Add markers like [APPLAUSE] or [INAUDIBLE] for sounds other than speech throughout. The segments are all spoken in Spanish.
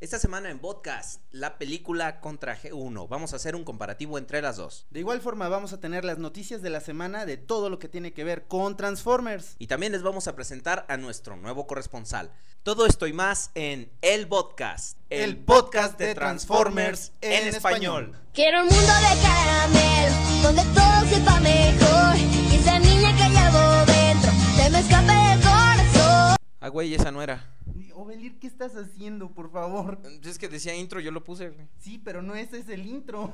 Esta semana en podcast, la película contra G1. Vamos a hacer un comparativo entre las dos. De igual forma vamos a tener las noticias de la semana de todo lo que tiene que ver con Transformers. Y también les vamos a presentar a nuestro nuevo corresponsal. Todo esto y más en El Podcast, el podcast de Transformers en español. Quiero un mundo de caramelo, donde todo sepa mejor. Y esa niña que llevo dentro, se me escape del corazón. Ah, güey, esa no era. Ovelir, ¿qué estás haciendo, por favor? Es que decía intro, yo lo puse. güey. Sí, pero no ese es el intro.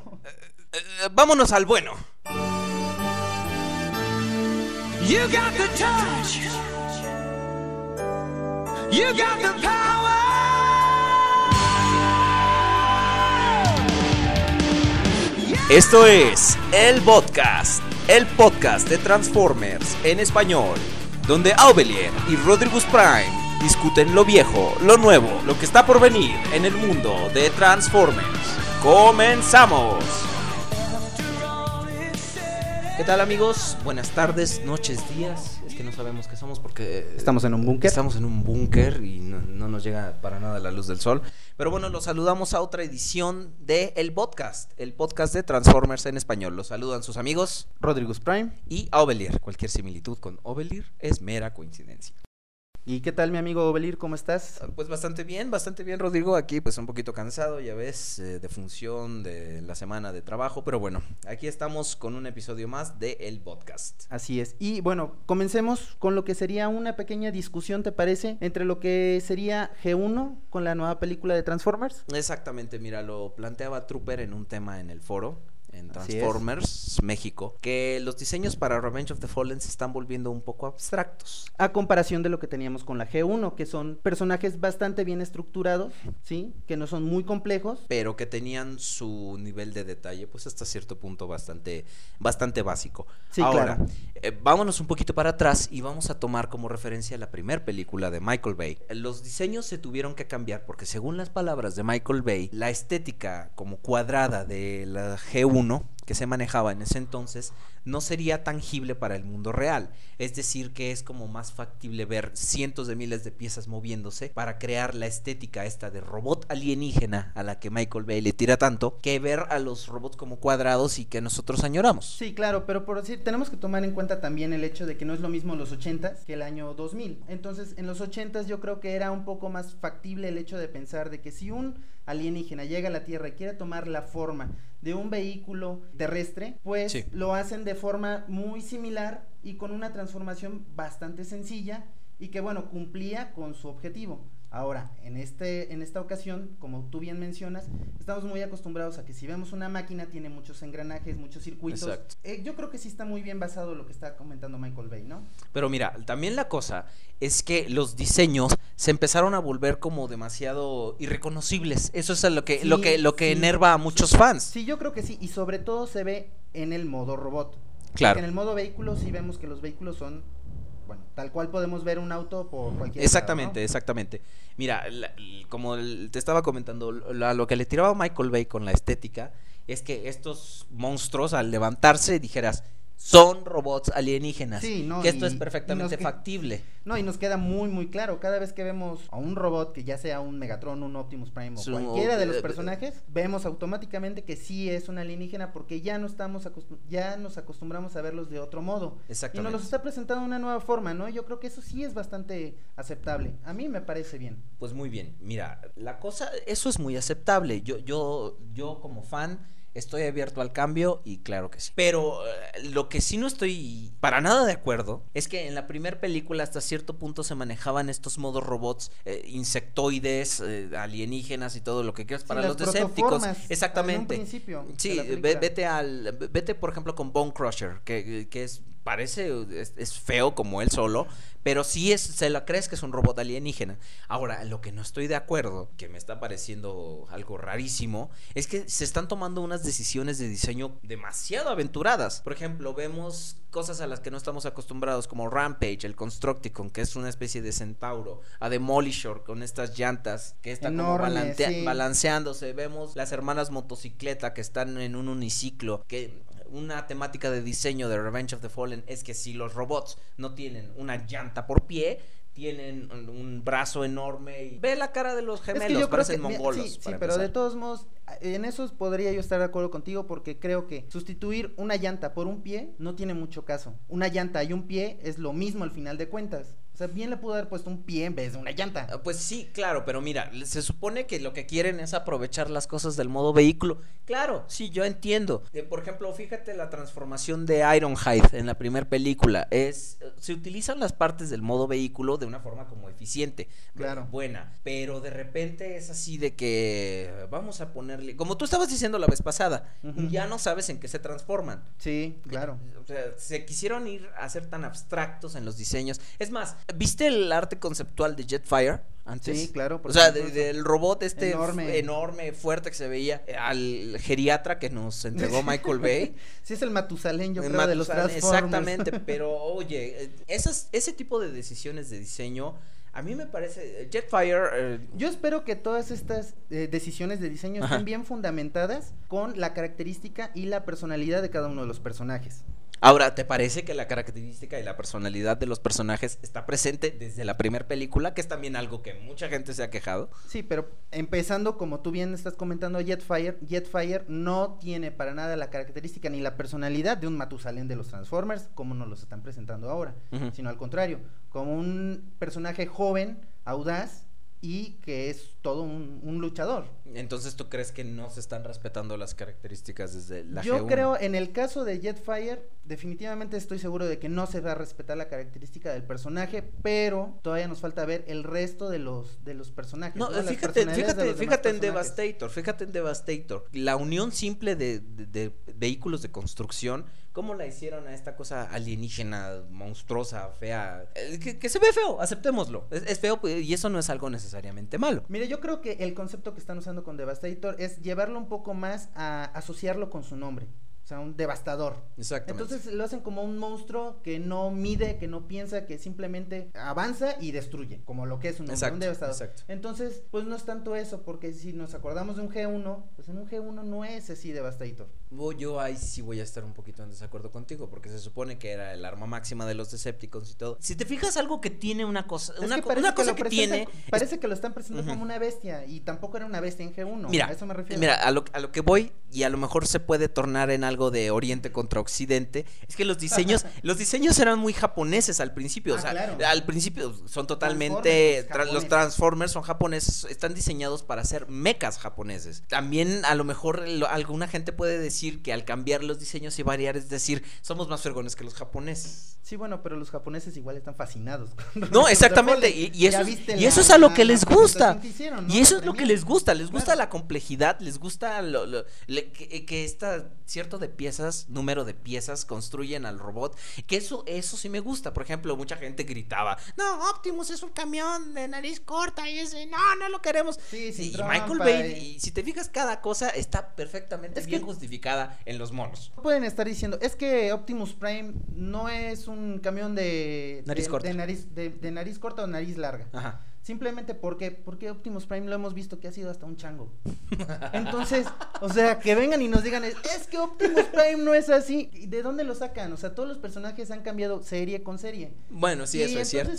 Eh, vámonos al bueno. You got the touch. You got the power. Esto es El Podcast, el podcast de Transformers en español, donde Aubelier y Rodrigus Prime discuten lo viejo, lo nuevo, lo que está por venir en el mundo de Transformers. ¡Comenzamos! ¿Qué tal amigos? Buenas tardes, noches, días. Es que no sabemos qué somos porque... Estamos en un búnker. Estamos en un búnker y no, no nos llega para nada la luz del sol. Pero bueno, los saludamos a otra edición de El Podcast, el podcast de Transformers en español. Los saludan sus amigos Rodrigus Prime. y Ovelier. Cualquier similitud con Ovelier es mera coincidencia. ¿Y qué tal, mi amigo Ovelir? ¿Cómo estás? Pues bastante bien, bastante bien, Rodrigo. Aquí pues un poquito cansado, ya ves, eh, de función de la semana de trabajo. Pero bueno, aquí estamos con un episodio más de El Podcast. Así es. Y bueno, comencemos con lo que sería una pequeña discusión, ¿te parece? Entre lo que sería G1 con la nueva película de Transformers. Exactamente, mira, lo planteaba Trooper en un tema en el foro. En. Transformers México, que los diseños para Revenge of the Fallen se están volviendo un poco abstractos. A comparación de lo que teníamos con la G1, que son personajes bastante bien estructurados, ¿sí? Que no son muy complejos. pero que tenían su nivel de detalle, pues hasta cierto punto bastante, bastante básico. Sí, Ahora, claro. eh, vámonos un poquito para atrás y vamos a tomar como referencia la primera película de Michael Bay. Los diseños se tuvieron que cambiar porque según las palabras de Michael Bay, la estética como cuadrada de la G1 que se manejaba en ese entonces no sería tangible para el mundo real. Es decir, que es como más factible ver cientos de miles de piezas moviéndose para crear la estética esta de robot alienígena a la que Michael Bay le tira tanto, que ver a los robots como cuadrados y que nosotros añoramos. Sí, claro, pero por decir, tenemos que tomar en cuenta también el hecho de que no es lo mismo los 80s que el año 2000. Entonces, en los 80s yo creo que era un poco más factible el hecho de pensar de que si un alienígena llega a la Tierra y quiere tomar la forma de un vehículo terrestre, pues Sí. lo hacen de forma muy similar y con una transformación bastante sencilla y que bueno, cumplía con su objetivo. Ahora, en, este, en esta ocasión, como tú bien mencionas, estamos muy acostumbrados a que si vemos una máquina tiene muchos engranajes, muchos circuitos. Eh, yo creo que sí está muy bien basado lo que está comentando Michael Bay, ¿no? Pero mira, también la cosa es que los diseños se empezaron a volver como demasiado irreconocibles. Eso es lo que, lo Sí, que, lo que sí, enerva a muchos fans. Sí, yo creo que sí, y sobre todo se ve en el modo robot. Claro. Porque en el modo vehículo sí vemos que los vehículos son, bueno, tal cual podemos ver un auto por cualquier Exactamente, lado, exactamente. Mira, la- como te estaba comentando, la- lo que le tiraba Michael Bay con la estética es que estos monstruos al levantarse dijeras, son robots alienígenas. Sí, no, que esto y- es perfectamente factible. ¿no? Y nos queda muy, muy claro. Cada vez que vemos a un robot, que ya sea un Megatron, un Optimus Prime o Su- cualquiera de los eh, personajes, vemos automáticamente que sí es un alienígena porque ya no estamos ya nos acostumbramos a verlos de otro modo. Y nos los está presentando de una nueva forma, ¿no? Yo creo que eso sí es bastante aceptable. A mí me parece bien. Pues muy bien, mira, la cosa, eso es muy aceptable. Yo, yo, yo como fan estoy abierto al cambio y claro que sí. Pero eh, lo que sí no estoy para nada de acuerdo es que en la primera película hasta cierto punto se manejaban estos modos robots eh, insectoides, eh, alienígenas y todo lo que quieras para los desépticos. protoformas, en un Exactamente. principio de Sí, vete al vete por ejemplo con Bone Crusher, que, que es parece es, es feo como él solo, pero sí es se la crees que es un robot alienígena. Ahora, lo que no estoy de acuerdo, que me está pareciendo algo rarísimo, es que se están tomando unas decisiones de diseño demasiado aventuradas. Por ejemplo, vemos cosas a las que no estamos acostumbrados, como Rampage, el Constructicon, que es una especie de centauro, a Demolisher con estas llantas que está como sí. balanceándose. Vemos las hermanas motocicleta que están en un uniciclo, que una temática de diseño de Revenge of the Fallen es que si los robots no tienen una llanta por pie, tienen un, un brazo enorme y ve la cara de los gemelos, es que yo creo parecen que, mira, mongolos. sí, sí, pero de todos modos, en eso podría yo estar de acuerdo contigo porque creo que sustituir una llanta por un pie no tiene mucho caso. Una llanta y un pie es lo mismo al final de cuentas. O sea, bien le pudo haber puesto un pie en vez de una llanta. Ah, Pues sí, claro, pero mira, se supone que lo que quieren es aprovechar las cosas del modo vehículo. Claro, sí, yo entiendo. Eh, por ejemplo, fíjate la transformación de Ironhide en la primera película. Es, se utilizan las partes del modo vehículo de una forma como eficiente, Claro. bu- buena, pero de repente es así de que vamos a ponerle, como tú estabas diciendo la vez pasada, ya no sabes en qué se transforman. Sí, claro. O sea, se quisieron ir a ser tan abstractos en los diseños. Es más, ¿viste el arte conceptual de Jetfire antes? Sí, claro, O sea, de- del robot este Enorme. fuerte que se veía, eh, al geriatra que nos entregó [LAUGHS] Michael Bay. Sí es el Matusalén, yo creo, de los Matusalén, Transformers. Exactamente, [LAUGHS] pero oye, eh, esas, ese tipo de decisiones de diseño, a mí me parece, eh, Jetfire... eh, Yo espero que todas estas eh, decisiones de diseño Ajá. estén bien fundamentadas con la característica y la personalidad de cada uno de los personajes. Ahora, ¿te parece que la característica y la personalidad de los personajes está presente desde la primera película, que es también algo que mucha gente se ha quejado? Sí, pero empezando como tú bien estás comentando Jetfire, Jetfire no tiene para nada la característica ni la personalidad de un Matusalén de los Transformers, como nos los están presentando ahora, sino al contrario, como un personaje joven, audaz y que es todo un, un luchador. Entonces, ¿tú crees que no se están respetando las características desde la Yo G1? creo, en el caso de Jetfire, definitivamente estoy seguro de que no se va a respetar la característica del personaje, pero todavía nos falta ver el resto de los, de los personajes. No, fíjate, de fíjate, los fíjate en personajes. Devastator, fíjate en Devastator. La unión simple de, de- de vehículos de construcción, ¿cómo la hicieron a esta cosa alienígena, monstruosa, fea? Eh, Que, se ve feo, aceptémoslo. Es, es feo pues, y eso no es algo necesariamente malo. Mire, yo creo que el concepto que están usando con Devastator es llevarlo un poco más a asociarlo con su nombre. O sea, un devastador. Exactamente. Entonces lo hacen como un monstruo que no mide, que no piensa, que simplemente avanza y destruye, como lo que es un, Exacto, un devastador. exacto. Entonces, pues no es tanto eso, porque si nos acordamos de un G1, pues en un G1 no es así Devastator. Yo ahí sí voy a estar un poquito en desacuerdo contigo, porque se supone que era el arma máxima de los Decepticons y todo. Si te fijas, algo que tiene una cosa, Es una, que co- una cosa que presenta- tiene... Parece que lo están presentando Ujú. como una bestia, y tampoco era una bestia en G1. Mira, a eso me refiero. mira, a lo, a lo que voy, y a lo mejor se puede tornar en algo de Oriente contra Occidente, es que los diseños, [LAUGHS] los diseños eran muy japoneses al principio, Ah, o sea, claro. al principio son totalmente, Transformers, tra- los. Transformers son japoneses, están diseñados para ser mechas japoneses. También a lo mejor lo- alguna gente puede decir que al cambiar los diseños y variar, es decir, somos más fregones que los japoneses. Sí, bueno, pero los japoneses igual están fascinados. con No, [LAUGHS] exactamente, y, y eso, y la- eso es a lo que les gusta. presentación que hicieron, ¿no? Y eso es lo que les gusta, les gusta Claro. la complejidad, les gusta lo, lo- le- que, que esta cierto de piezas, número de piezas construyen al robot, que eso eso sí me gusta. Por ejemplo, mucha gente gritaba, "No, Optimus es un camión de nariz corta y ese no, no lo queremos." Sí, y trompa Michael Bay, y- y si te fijas cada cosa está perfectamente Es bien que- justificada en los monos. No pueden estar diciendo, es que Optimus Prime no es un camión de Nariz de, corta. de nariz de, de nariz corta o nariz larga. Ajá. Simplemente porque porque Optimus Prime lo hemos visto que ha sido hasta un chango. Entonces, o sea, que vengan y nos digan, es que Optimus Prime no es así. ¿Y ¿De dónde lo sacan? O sea, todos los personajes han cambiado serie con serie. Bueno, sí, Y eso es cierto.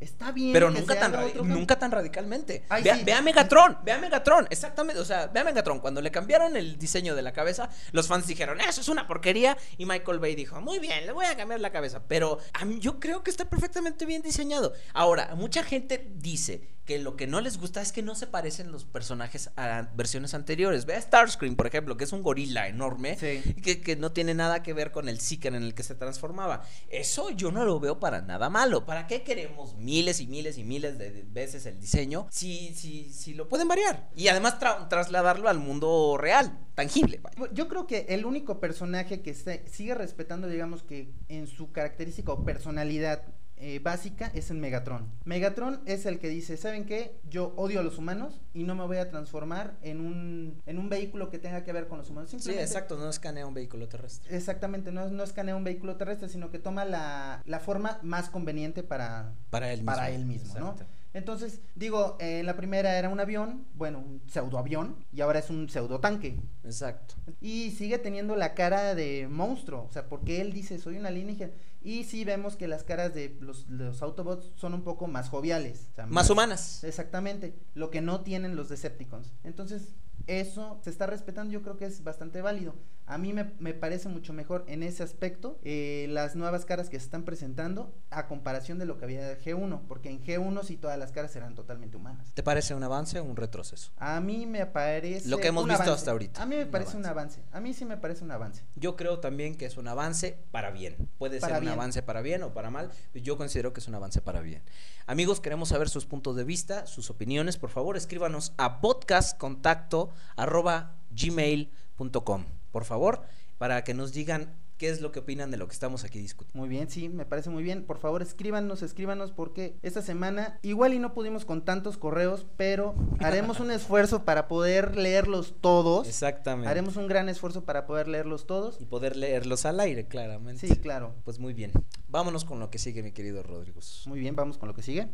Está bien. Pero nunca tan, otro nunca tan radicalmente. Ay, sí. ve a Megatron, ve a Megatron, exactamente. O sea, ve a Megatron. Cuando le cambiaron el diseño de la cabeza, los fans dijeron, eso es una porquería. Y Michael Bay dijo, muy bien, le voy a cambiar la cabeza. Pero a mí- yo creo que está perfectamente bien diseñado. Ahora, mucha gente dice que lo que no les gusta es que no se parecen los personajes a versiones anteriores. Ve a Starscream, por ejemplo, que es un gorila enorme Sí. que, que no tiene nada que ver con el Seeker en el que se transformaba. Eso yo no lo veo para nada malo. ¿Para qué queremos miles y miles y miles de veces el diseño si, si, si lo pueden variar? Y además tra- trasladarlo al mundo real, tangible. vaya. Yo creo que el único personaje que se- sigue respetando, digamos que en su característica o personalidad eh, básica es en Megatron. Megatron es el que dice, ¿saben qué? Yo odio a los humanos y no me voy a transformar en un, en un vehículo que tenga que ver con los humanos. Sí, Simplemente- exacto, no escanea un vehículo terrestre. Exactamente, no, no escanea un vehículo terrestre, sino que toma la, la forma más conveniente para, Para él mismo. para él mismo, ¿no? Entonces, digo, eh, en la primera era un avión, bueno, un pseudoavión, y ahora es un pseudotanque. Exacto. Y sigue teniendo la cara de monstruo, o sea, porque él dice, soy una alienígena. Y sí vemos que las caras de los, los Autobots son un poco más joviales. o sea, Más humanas. Exactamente, lo que no tienen los Decepticons. Entonces, eso se está respetando, yo creo que es bastante válido. A mí me, me parece mucho mejor en ese aspecto eh, las nuevas caras que se están presentando a comparación de lo que había de G1, porque en G1 sí todas las caras eran totalmente humanas. ¿Te parece un avance o un retroceso? A mí me parece... Lo que hemos visto avance. hasta ahorita. A mí me Un parece un avance. A mí sí me parece un avance. Yo creo también que es un avance para bien. Puede Para ser bien. Avance para bien o para mal. Yo considero que es un avance para bien. Amigos, queremos saber sus puntos de vista, sus opiniones. Por favor, escríbanos a podcastcontacto@gmail.com. Por favor, para que nos digan qué es lo que opinan de lo que estamos aquí discutiendo. Muy bien, sí, me parece muy bien. Por favor, escríbanos, escríbanos, porque esta semana igual y no pudimos con tantos correos, pero [LAUGHS] haremos un esfuerzo para poder leerlos todos. Exactamente. Haremos un gran esfuerzo para poder leerlos todos. y poder leerlos al aire, claramente. Sí, claro. Pues muy bien. Vámonos con lo que sigue, mi querido Rodrigo. Muy bien, vamos con lo que sigue.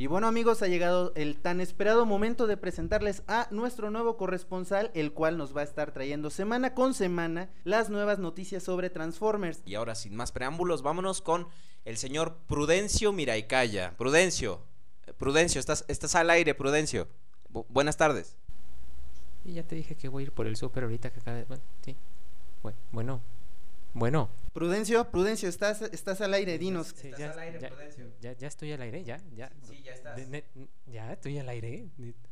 Y bueno amigos, ha llegado el tan esperado momento de presentarles a nuestro nuevo corresponsal, el cual nos va a estar trayendo semana con semana las nuevas noticias sobre Transformers. Y ahora, sin más preámbulos, vámonos con el señor Prudencio Miraicaya. Prudencio, eh, Prudencio, estás, estás al aire, Prudencio. Bu- buenas tardes. Y ya te dije que voy a ir por el súper ahorita que acaba de... Bueno, sí. Bue- Bueno. Bueno. Prudencio, Prudencio, estás, estás al aire, dinos. Sí, Estás ya, al aire, ya- Prudencio. ya- ya estoy al aire, ya, ya. Sí, ya estás. De- ya estoy al aire.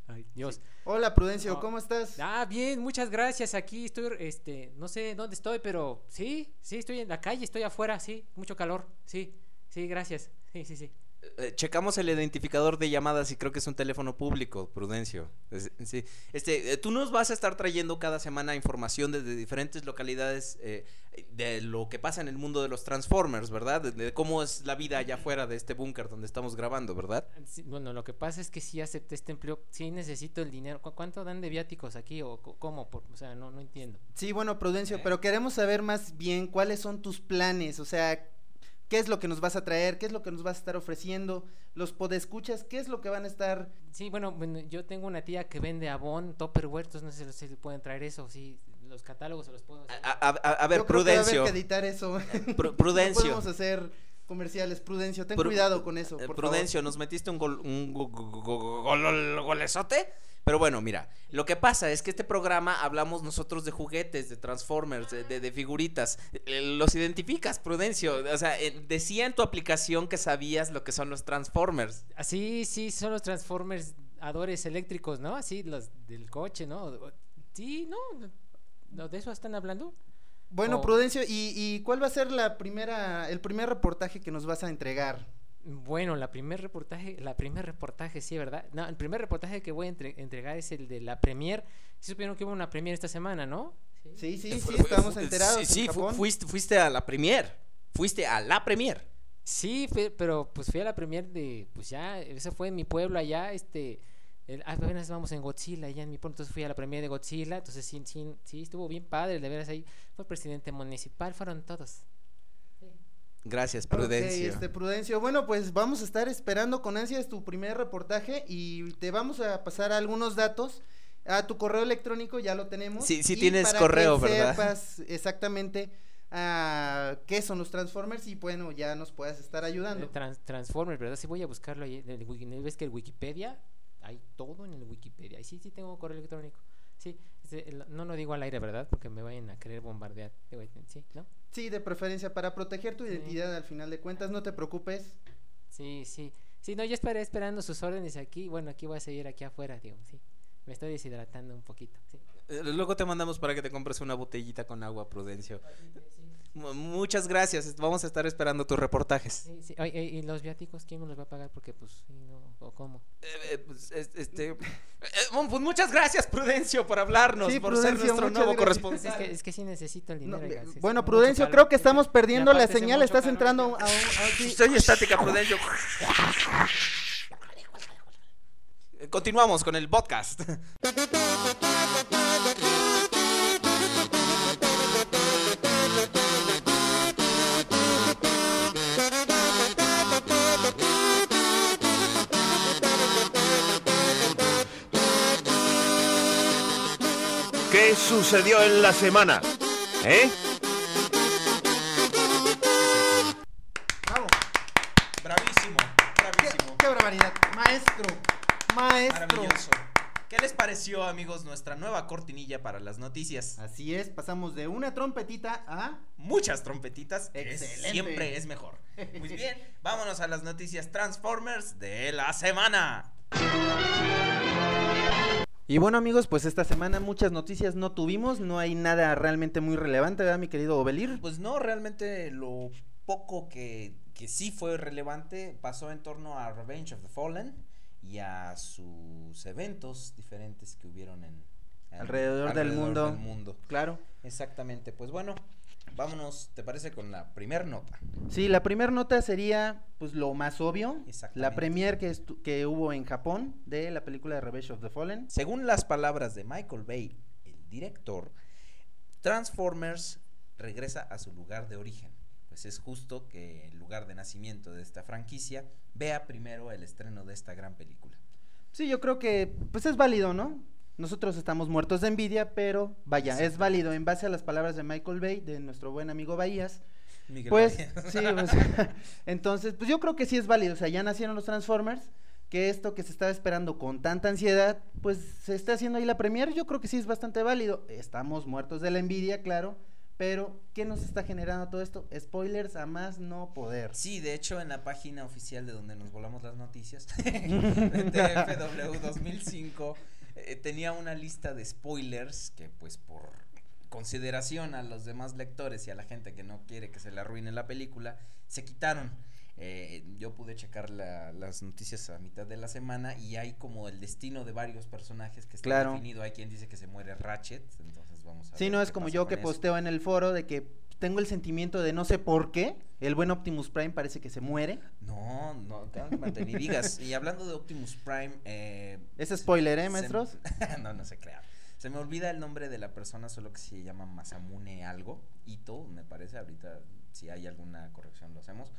Ay, Dios. Hola Prudencio, No. ¿cómo estás? Ah, bien, muchas gracias. Aquí estoy, este, no sé dónde estoy, pero sí, sí, estoy en la calle, estoy afuera, sí, mucho calor, sí, sí, gracias. Sí, sí, sí. Eh, checamos el identificador de llamadas y creo que es un teléfono público, Prudencio. Es- sí. Este, eh, tú nos vas a estar trayendo cada semana información desde diferentes localidades eh, de lo que pasa en el mundo de los Transformers, ¿verdad? De, de cómo es la vida allá afuera de este búnker donde estamos grabando, ¿verdad? Sí, bueno, lo que pasa es que sí acepté este empleo, sí necesito el dinero. ¿Cu- ¿Cuánto dan de viáticos aquí o cómo? Por- o sea, no, no entiendo. Sí, bueno, Prudencio, pero queremos saber más bien cuáles son tus planes, o sea, qué es lo que nos vas a traer, qué es lo que nos vas a estar ofreciendo, los podescuchas, qué es lo que van a estar... Sí, bueno, bueno, yo tengo una tía que vende Avon, Topperware, entonces no sé si le pueden traer eso, sí, los catálogos se los puedo hacer. A, a- a- a ver, Yo creo que va a Prudencio. haber que editar eso. [LAUGHS] No Prudencio. podemos hacer comerciales, Prudencio, ten Pru- cuidado con eso, Eh, por Prudencio, nos metiste un, gol, un go- go- go- go- gol- golesote. Pero bueno, mira, lo que pasa es que este programa hablamos nosotros de juguetes, de Transformers, de, de- de figuritas. Eh, Los identificas, Prudencio. O sea, eh, decía en tu aplicación que sabías lo que son los Transformers. Así, sí, son los Transformers adores eléctricos, ¿no? Así, los del coche, ¿no? Sí, ¿no? ¿No ¿De eso están hablando? Bueno, Oh. Prudencio, ¿y, y cuál va a ser la primera, el primer reportaje que nos vas a entregar? Bueno, la primer reportaje, la primer reportaje, sí, ¿verdad? No, el primer reportaje que voy a entre- entregar es el de la premier. Sí supieron que hubo una premier esta semana, ¿no? Sí, sí, Eh, sí, fu- estamos enterados. Sí, sí, en fu- Japón. fuiste, fuiste a la premier. Fuiste a la premier. Sí, fue- pero pues fui a la premier de, pues ya, eso fue en mi pueblo allá, este, el, ah, apenas vamos en Godzilla, allá en mi pueblo, entonces fui a la premier de Godzilla, entonces sí, sí, sí, estuvo bien padre, de veras ahí, fue el presidente municipal, fueron todos. Gracias, Prudencio. este, Prudencio, bueno, pues vamos a estar esperando con ansias tu primer reportaje y te vamos a pasar algunos datos a tu correo electrónico, ya lo tenemos. Sí, sí y tienes para correo, que ¿verdad? sepas exactamente ah, qué son los Transformers y bueno, ya nos puedas estar ayudando. Eh, Trans- Transformers, ¿verdad? Sí voy a buscarlo ahí, en el wiki- ¿no ves que el Wikipedia, hay todo en el Wikipedia, sí, sí tengo correo electrónico, sí, este, no lo digo al aire, ¿verdad? Porque me vayan a querer bombardear, sí, ¿no? Sí, de preferencia, para proteger tu Sí. identidad al final de cuentas, no te preocupes. Sí, sí. Sí, no, yo estaré esperando sus órdenes aquí. Bueno, aquí voy a seguir aquí afuera, digo, sí. Me estoy deshidratando un poquito, sí. Eh, Luego te mandamos para que te compres una botellita con agua, Prudencio. Mu- Muchas gracias. Vamos a estar esperando tus reportajes. Sí, sí. Oye, ¿y los viáticos quién me los va a pagar? Porque, pues, no, o cómo. Eh, eh, pues, es- este, eh, pues muchas gracias, Prudencio, por hablarnos, Sí, por Prudencio, ser nuestro nuevo gracias. Es, que, es que sí necesito el dinero. bueno, mucho Prudencio, creo que estamos perdiendo la señal, estás calor, entrando a, un... a-. [LAUGHS] Soy estática, Prudencio. Continuamos con el podcast. ¿Qué sucedió en la semana? ¿Eh? Vamos. Bravísimo, bravísimo. Qué, qué barbaridad. Maestro, maestro. Maravilloso. ¿Qué les pareció, amigos, nuestra nueva cortinilla para las noticias? Así es, pasamos de una trompetita a muchas trompetitas. Excelente. siempre es mejor. Muy bien, [LAUGHS] vámonos a las noticias Transformers de la semana. Y bueno amigos, pues esta semana muchas noticias no tuvimos, no hay nada realmente muy relevante, ¿verdad mi querido Obelir? Pues no, realmente lo poco que, que sí fue relevante pasó en torno a Revenge of the Fallen y a sus eventos diferentes que hubieron en, en- Alrededor del mundo. del mundo. Claro. Exactamente, pues bueno, vámonos, ¿te parece con la primer nota? Sí, la primera nota sería pues lo más obvio, la premier que, que hubo en Japón de la película de Revenge of the Fallen. Según las palabras de Michael Bay, el director, Transformers regresa a su lugar de origen. Pues es justo que el lugar de nacimiento de esta franquicia vea primero el estreno de esta gran película. Sí, yo creo que pues es válido, ¿no? Nosotros estamos muertos de envidia, pero vaya, es válido en base a las palabras de Michael Bay, de nuestro buen amigo Bahías. Miguel Pues, Bahía. [LAUGHS] sí, pues, [LAUGHS] entonces, pues yo creo que sí es válido, o sea, ya nacieron los Transformers, que esto que se estaba esperando con tanta ansiedad, pues se está haciendo ahí la premier, yo creo que sí es bastante válido. Estamos muertos de la envidia, claro, pero ¿qué nos está generando todo esto? Spoilers a más no poder. Sí, de hecho en la página oficial de donde nos volamos las noticias, [LAUGHS] de TFW 2005, eh, tenía una lista de spoilers que pues por consideración a los demás lectores y a la gente que no quiere que se le arruine la película, se quitaron. Eh, yo pude checar la- las noticias a mitad de la semana y hay como el destino de varios personajes que está Claro. definido. Hay quien dice que se muere Ratchet, entonces vamos a Sí, ver no es como yo que eso. posteo en el foro de que tengo el sentimiento de no sé por qué, el buen Optimus Prime parece que se muere. No, no, cálmate, ni digas. Y hablando de Optimus Prime, eh, Es spoiler, ¿eh, se- maestros? [LAUGHS] no, no se crea. Se me olvida el nombre de la persona, solo que se llama Masamune algo, Ito, me parece. Ahorita, si hay alguna corrección, lo hacemos.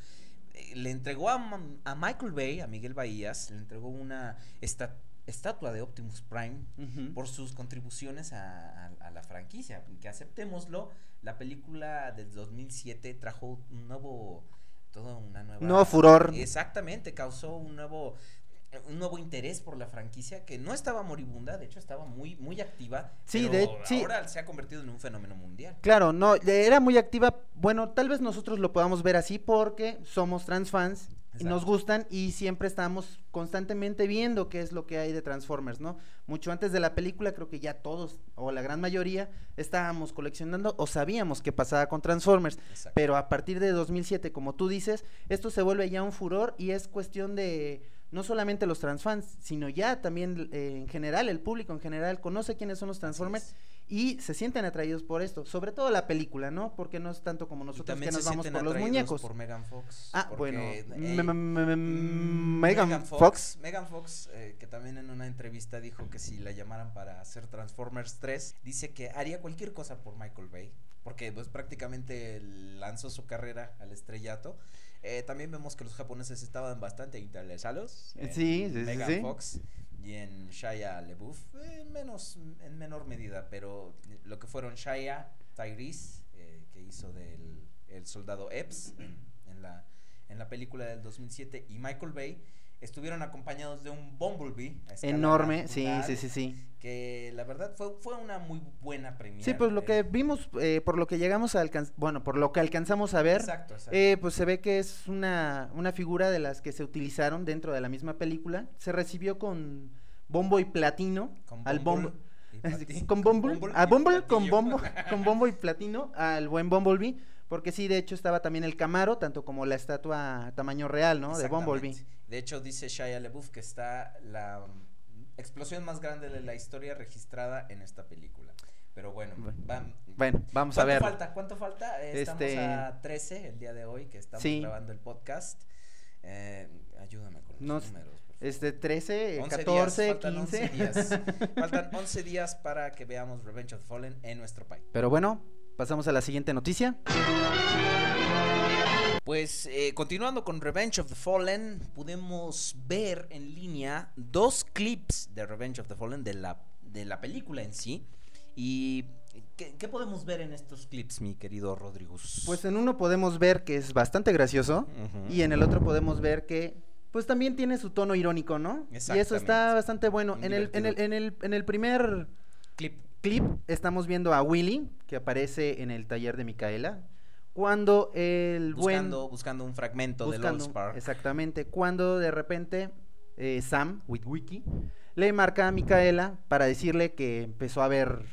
Eh, le entregó a, a Michael Bay, a Miguel Bahías, le entregó una esta- estatua de Optimus Prime por sus contribuciones a, a- a la franquicia. Que aceptémoslo, la película del 2007 trajo un nuevo, toda una nueva... Nuevo furor. Exactamente, causó un nuevo un nuevo interés por la franquicia que no estaba moribunda, de hecho estaba muy muy activa. Sí, pero de- sí. ahora se ha convertido en un fenómeno mundial. Claro, no, era muy activa. Bueno, tal vez nosotros lo podamos ver así porque somos trans fans y nos Exacto. gustan y siempre estamos constantemente viendo qué es lo que hay de Transformers, ¿no? Mucho antes de la película creo que ya todos o la gran mayoría estábamos coleccionando o sabíamos qué pasaba con Transformers, Exacto. pero a partir de 2007, como tú dices, esto se vuelve ya un furor y es cuestión de no solamente los transfans, sino ya también eh, en general, el público en general conoce quiénes son los Transformers. Y se sienten atraídos por esto, sobre todo la película, ¿no? Porque no es tanto como nosotros que nos vamos por los muñecos. Por Megan Fox. Ah, bueno, me- me- mm, Megan Fox. Megan Fox, eh, que también en una entrevista dijo que si la llamaran para hacer Transformers 3, dice que haría cualquier cosa por Michael Bay, porque pues prácticamente lanzó su carrera al estrellato. Eh, también vemos que los japoneses estaban bastante interesados. en Sí, sí, sí, Megan sí. Fox y en LaBeouf, eh, en menos, en menor medida, pero lo que fueron Shia, Tyrese, eh, que hizo del el soldado Epps en la, en la película del 2007, y Michael Bay, estuvieron acompañados de un Bumblebee. Enorme, sí, natural, sí, sí, sí. Que la verdad fue, fue una muy buena premia. Sí, pues lo que vimos, eh, por lo que llegamos a alcanzar, bueno, por lo que alcanzamos a ver, Exacto, exacto. eh, pues se ve que es una, una figura de las que se utilizaron dentro de la misma película. Se recibió con bombo y platino Con al bombo. [LAUGHS] con Bumble, a y Bumble con bombo, con bombo y platino al buen Bumblebee, porque sí, de hecho estaba también el Camaro, tanto como la estatua tamaño real, ¿no? De Bumblebee. De hecho, dice Shia LaBeouf que está la mm, explosión más grande de la historia registrada en esta película. Pero bueno, Bueno, vam- Bueno, vamos a ¿Cuánto ver. falta? ¿Cuánto falta? Eh, Estamos Este- a 13 el día de hoy que estamos Sí. grabando el podcast. Eh, ayúdame con los Nos- números. por favor. Este 13, 11 días, 14, faltan 15. 11 días. [LAUGHS] Faltan 11 días para que veamos Revenge of the Fallen en nuestro país. Pero bueno, pasamos a la siguiente noticia. Pues eh, continuando con Revenge of the Fallen, pudimos ver en línea dos clips de Revenge of the Fallen de la, de la película en sí. ¿Y qué, qué podemos ver en estos clips, mi querido Rodrigo? Pues en uno podemos ver que es bastante gracioso y en el otro podemos ver que pues también tiene su tono irónico, ¿no? Y eso está bastante bueno. En el, en, el, en, el, en el primer Clip. Clip estamos viendo a Willy, que aparece en el taller de Micaela, cuando el Buscando, buen... buscando un fragmento del buscando- All Spark. Exactamente, cuando de repente eh, Sam, Witwicky, le marca a Micaela para decirle que empezó a ver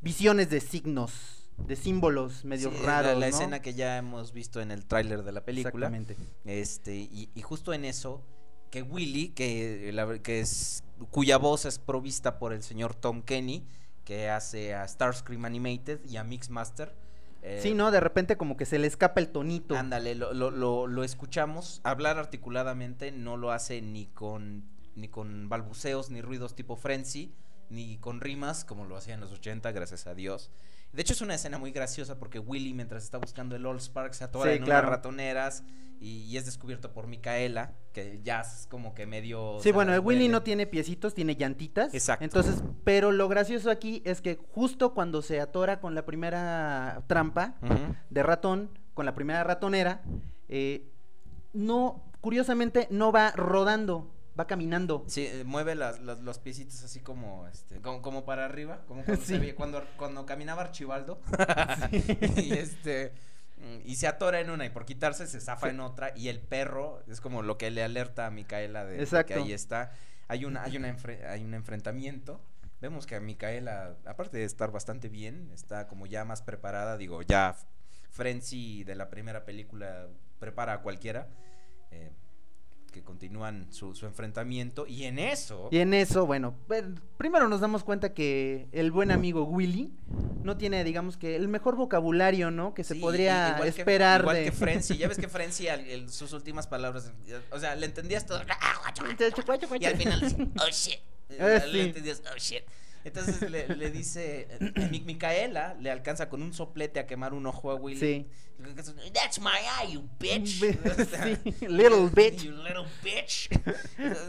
visiones de signos, de símbolos medio Sí, raros, La, la ¿no? escena que ya hemos visto en el tráiler de la película. Exactamente. Este, y, y justo en eso, que Willy, que, la- que es, cuya voz es provista por el señor Tom Kenny, que hace a Starscream Animated y a Mixmaster. eh, Sí, ¿no? De repente como que se le escapa el tonito. Ándale, lo, lo, lo, lo escuchamos hablar articuladamente, no lo hace ni con, ni con balbuceos, ni ruidos tipo frenzy, ni con rimas, como lo hacía en los 80, gracias a Dios. De hecho, es una escena muy graciosa porque Willy, mientras está buscando el All Spark, se atora Sí, en claro. unas ratoneras y, y es descubierto por Micaela, que ya es como que medio... Sí, bueno, el Willy no tiene piecitos, tiene llantitas. Exacto. Entonces, pero lo gracioso aquí es que justo cuando se atora con la primera trampa de ratón, con la primera ratonera, eh, no, curiosamente, no va rodando, va caminando. Sí, eh, mueve las, las- los piecitos así como, este, como, como para arriba, como cuando, Sí. cuando, cuando caminaba Archibaldo. [LAUGHS] [LAUGHS] y este y se atora en una y por quitarse se zafa Sí. en otra y el perro es como lo que le alerta a Micaela de, de que ahí está. Hay una hay una hay un enfrentamiento. Vemos que a Micaela, aparte de estar bastante bien, está como ya más preparada, digo, ya Frenzy de la primera película prepara a cualquiera. eh, que continúan su, su enfrentamiento y en eso Y en eso, bueno, ver- primero nos damos cuenta que el buen amigo Willy no tiene, digamos que, el mejor vocabulario, ¿no? Que se Sí, podría igual que- esperar igual de... que Frenzy, ya ves que [LAUGHS] Frenzy al- el- sus últimas palabras, o sea, le entendías todo y al final [LAUGHS] oh shit. Ah, le sí. entendías, oh shit. Entonces le, le dice, eh, Mi- Micaela le alcanza con un soplete a quemar un ojo a Willy. Sí. That's my eye, you bitch. [LAUGHS] Sí, [LAUGHS] little [LAUGHS] bitch. You little bitch.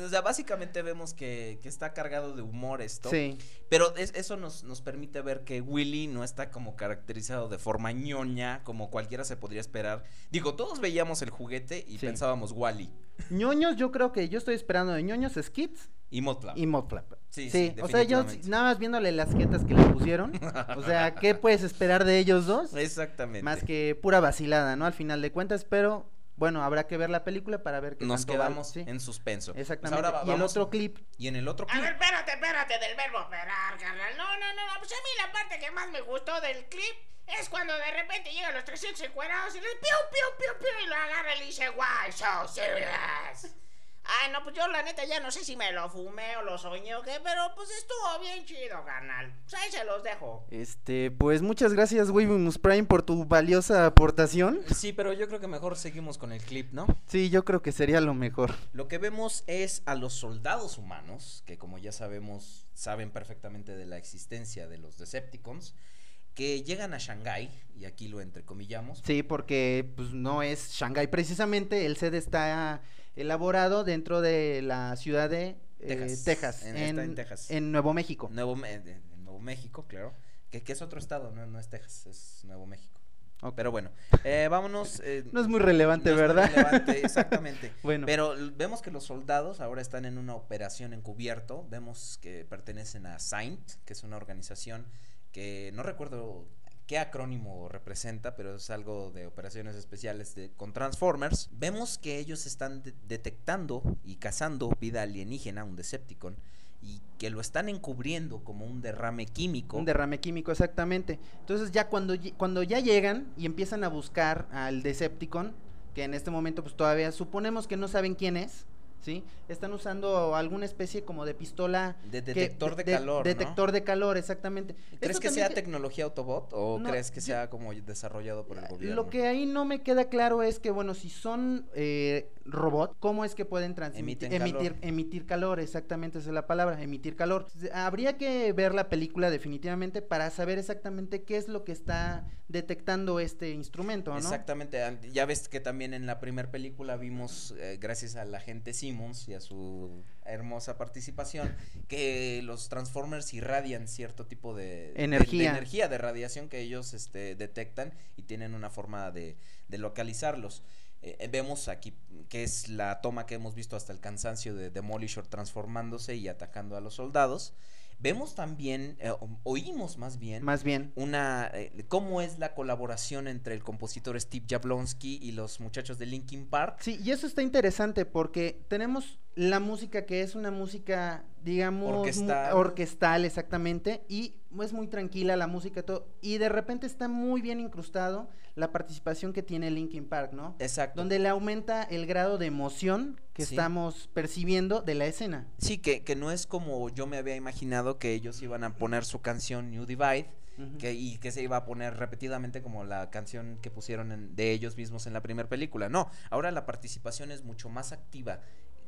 O sea, básicamente vemos que, que está cargado de humor esto. Sí. Pero es- eso nos, nos permite ver que Willy no está como caracterizado de forma ñoña, como cualquiera se podría esperar. Digo, todos veíamos el juguete y Sí. pensábamos Wally ñoños, yo creo que yo estoy esperando de ñoños skits y Motlap. y Modflap. Sí, Sí, sí, o sea, yo nada más viéndole las jetas que le pusieron, o sea, [LAUGHS] ¿qué puedes esperar de ellos dos? Exactamente. Más que pura vacilada, ¿no? Al final de cuentas, pero bueno, habrá que ver la película para ver qué Nos tanto vale, quedamos sí. en suspenso. Pues Exactamente. ahora va- y el vamos- otro clip, Y en el otro A clip. ver, espérate, espérate del verbo esperar, carnal. No, no, no, no. Pues a mí la parte que más me gustó del clip es cuando de repente llegan los 300 encuerados y les piu, piu, piu, piu y lo agarra y le dice, why so serious? Ay, no, pues yo la neta ya no sé si me lo fumé o lo soñé o qué, pero pues estuvo bien chido, carnal. Pues ahí se los dejo. este, pues muchas gracias, Wivimus Prime, por tu valiosa aportación. Sí, pero yo creo que mejor seguimos con el clip, ¿no? Sí, yo creo que sería lo mejor. Lo que vemos es a los soldados humanos, que como ya sabemos, saben perfectamente de la existencia de los Decepticons, que llegan a Shanghái, y aquí lo entrecomillamos. Sí, porque pues no es Shanghái precisamente, el sede está elaborado dentro de la ciudad de eh, Texas. En- en, está en Texas. en Nuevo México. Nuevo, Nuevo México, claro. Que, que es otro estado, no, no es Texas, es Nuevo México. Pero bueno, eh, vámonos. eh, No es muy relevante, no es muy ¿verdad? relevante, [LAUGHS] exactamente. Bueno. Pero vemos que los soldados ahora están en una operación encubierto. Vemos que pertenecen a SAINT, que es una organización que no recuerdo qué acrónimo representa, pero es algo de operaciones especiales de, con Transformers. Vemos que ellos están de- detectando y cazando vida alienígena, un Decepticon, y que lo están encubriendo como un derrame químico. Un derrame químico, exactamente. Entonces ya cuando, cuando ya llegan y empiezan a buscar al Decepticon, que en este momento pues todavía suponemos que no saben quién es, ¿sí? Están usando alguna especie como de pistola... De que- detector de calor, ¿no? Detector de calor, exactamente. ¿Crees que sea tecnología Autobot o No, crees que yo- sea como desarrollado por el gobierno? Lo que ahí no me queda claro es que, bueno, si son eh, robot, ¿cómo es que pueden transmitir, Emiten emitir, calor. emitir calor? Exactamente, esa es la palabra, emitir calor. Habría que ver la película definitivamente para saber exactamente qué es lo que está detectando este instrumento, ¿no? Exactamente, ya ves que también en la primera película vimos, eh, gracias a la gente Simmons y a su hermosa participación, que los Transformers irradian cierto tipo de de- Energía. de, energía, de radiación que ellos este, detectan y tienen una forma de, de localizarlos. eh, vemos aquí que es la toma que hemos visto hasta el cansancio de Demolisher transformándose y atacando a los soldados. Vemos también, eh, oímos más bien, Más bien. una eh, cómo es la colaboración entre el compositor Steve Jablonsky y los muchachos de Linkin Park. Sí, y eso está interesante porque tenemos la música que es una música, digamos, Orquestal. orquestal, exactamente, y es muy tranquila la música, todo, y de repente está muy bien incrustado la participación que tiene Linkin Park, ¿no? Exacto. Donde le aumenta el grado de emoción que Sí. estamos percibiendo de la escena. Sí, que, que no es como yo me había imaginado que ellos iban a poner su canción New Divide que, y que se iba a poner repetidamente como la canción que pusieron en- de ellos mismos en la primera película. No, ahora la participación es mucho más activa.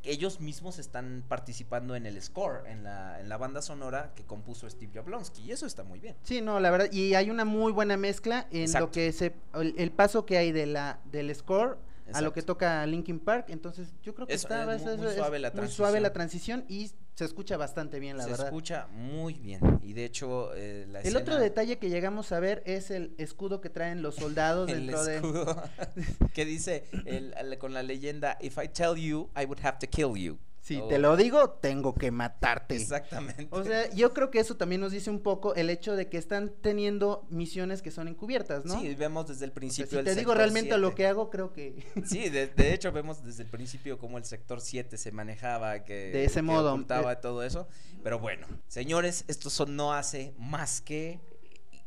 Ellos mismos están participando en el score, en la, en la banda sonora que compuso Steve Jablonsky, y eso está muy bien. Sí, no, la verdad, y hay una muy buena mezcla en Exacto. lo que se, el, el paso que hay de la, del score a lo que toca Linkin Park, entonces yo creo que Es- está es muy- muy suave la muy suave la transición. y se escucha bastante bien, la se verdad. escucha muy bien, y de hecho eh, la El otro escena- detalle que llegamos a ver es el escudo que traen los soldados [LAUGHS] el dentro de... escudo [LAUGHS] que dice el- el- con la leyenda If I tell you, I would have to kill you. Si Oh, te lo digo, tengo que matarte. Exactamente. O sea, yo creo que eso también nos dice un poco el hecho de que están teniendo misiones que son encubiertas, ¿no? Sí, vemos desde el O sea, principio si el te digo realmente lo 7. que hago, creo que... [LAUGHS] Sí, de, de hecho vemos desde el principio cómo el sector 7 se manejaba, que, De ese que modo, ocultaba eh. todo eso. Pero bueno, señores, esto son- no hace más que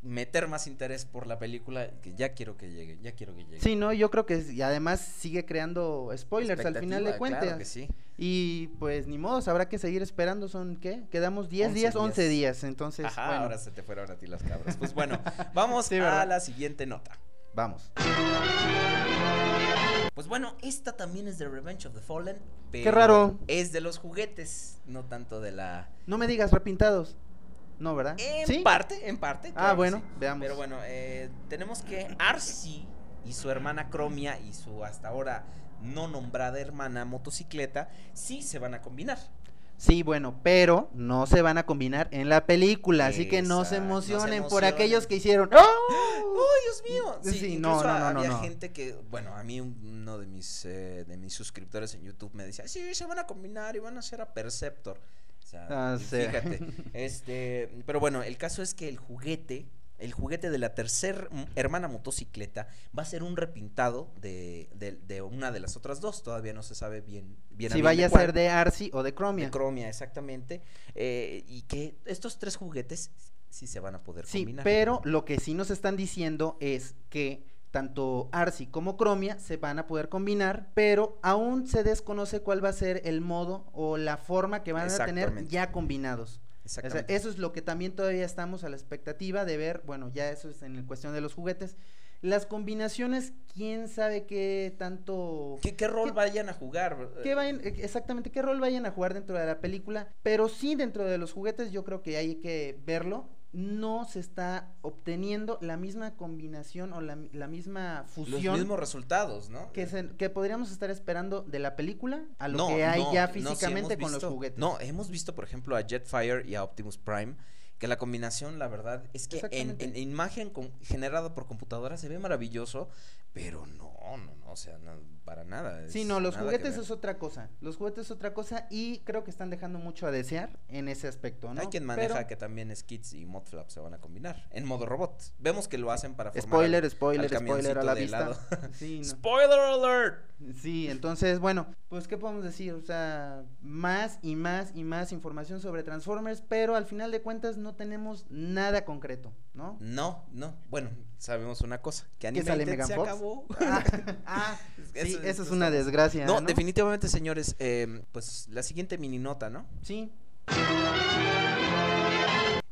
meter más interés por la película, que ya quiero que llegue, ya quiero que llegue. Sí, no, yo creo que y además sigue creando spoilers al final de cuentas. Claro que sí. Y pues ni modo, habrá que seguir esperando, son ¿qué? Quedamos 10 11 días, 11 días. días, entonces Ajá, bueno, ahora se te fueron a ti las cabras. Pues bueno, [LAUGHS] vamos Sí, a ¿verdad? la siguiente nota. vamos. Pues bueno, esta también es de Revenge of the Fallen, pero Qué raro. es de los juguetes, no tanto de la No me digas repintados. No, ¿verdad? En ¿Sí? parte, en parte. Ah, claro bueno, sí. veamos. Pero bueno, eh, tenemos que Arcee y su hermana Chromia y su hasta ahora no nombrada hermana motocicleta sí se van a combinar. Sí, bueno, pero no se van a combinar en la película, así que no se Exacto, no se emocionen por aquellos que hicieron. ¡Oh! ¡Oh, Dios mío! Sí, no, no, no, había no. gente que, bueno, a mí uno de mis eh, de mis suscriptores en YouTube me decía, sí, se van a combinar y van a hacer a Perceptor. O sea, Ah, sí. fíjate. [LAUGHS] Este, pero bueno, el caso es que el juguete, el juguete de la tercer m- hermana motocicleta va a ser un repintado de, de- de una de las otras dos. Todavía no se sabe bien, bien Si bien vaya a cuál. ser de Arcee o de Chromia. De Chromia, exactamente. Eh, y que estos tres juguetes sí se van a poder Sí, combinar. pero lo que sí nos están diciendo es que tanto Arcee como Chromia se van a poder combinar, pero aún se desconoce cuál va a ser el modo o la forma que van a tener ya combinados. O sea, Exactamente. eso es lo que también todavía estamos a la expectativa de ver, bueno, ya eso es en cuestión de los juguetes. Las combinaciones, quién sabe qué tanto... ¿Qué, qué rol ¿Qué- vayan a jugar? qué vayan- eh, exactamente qué rol vayan a jugar dentro de la película, pero sí dentro de los juguetes yo creo que hay que verlo. No se está obteniendo la misma combinación o la, la misma Los fusión mismos resultados, ¿no? que, se- que podríamos estar esperando de la película a lo No, que hay no, ya no, físicamente con los juguetes. No, hemos visto, por ejemplo, a Jetfire y a Optimus Prime, que la combinación, la verdad, es que en, en imagen con- generada por computadora se ve maravilloso, pero no, no, no, o sea, no, para nada. Sí, no, los juguetes es otra cosa. Los juguetes es otra cosa y creo que están dejando mucho a desear en ese aspecto, ¿no? Hay quien maneja Pero- que también Skids y Modflap se van a combinar en modo robot. Vemos que lo hacen para formar Spoiler, al- spoiler, al spoiler a la vista. [LAUGHS] Sí, no. Spoiler alert. Sí, entonces, bueno, pues qué podemos decir, o sea, más y más y más información sobre Transformers, pero al final de cuentas no tenemos nada concreto, ¿no? No, no. Bueno, sabemos una cosa, que ¿Que sale Animated Megan se Fox? acabó. [LAUGHS] Ah, ah, sí, Eso- es una desgracia. No, No, definitivamente, señores, eh, pues la siguiente mini nota, ¿no? Sí,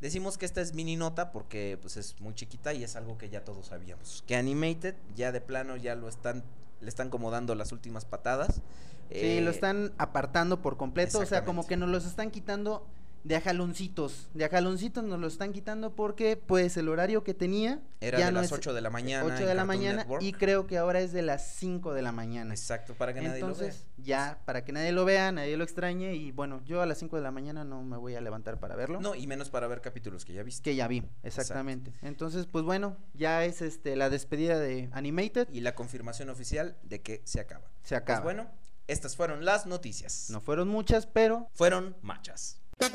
Decimos que esta es mini nota porque pues es muy chiquita y es algo que ya todos sabíamos. Que Animated ya de plano ya lo están le están como dando las últimas patadas. sí, Eh, lo están apartando por completo, o sea, como que nos los están quitando de a jaloncitos. De a jaloncitos nos lo están quitando porque pues el horario que tenía Era ya de no las es 8 de la mañana. 8 en de la mañana Network. y creo que ahora es de las 5 de la mañana. Exacto, para que nadie lo vea. ya, para que nadie lo vea, nadie lo extrañe y bueno, yo a las 5 de la mañana no me voy a levantar para verlo. No, y menos para ver capítulos que ya viste. Que ya vi, exactamente. Entonces, pues bueno, ya es este la despedida de Animated. Y la confirmación oficial de que se acaba. Se acaba. Pues bueno, estas fueron las noticias. No fueron muchas, pero Fueron machas. ¿Qué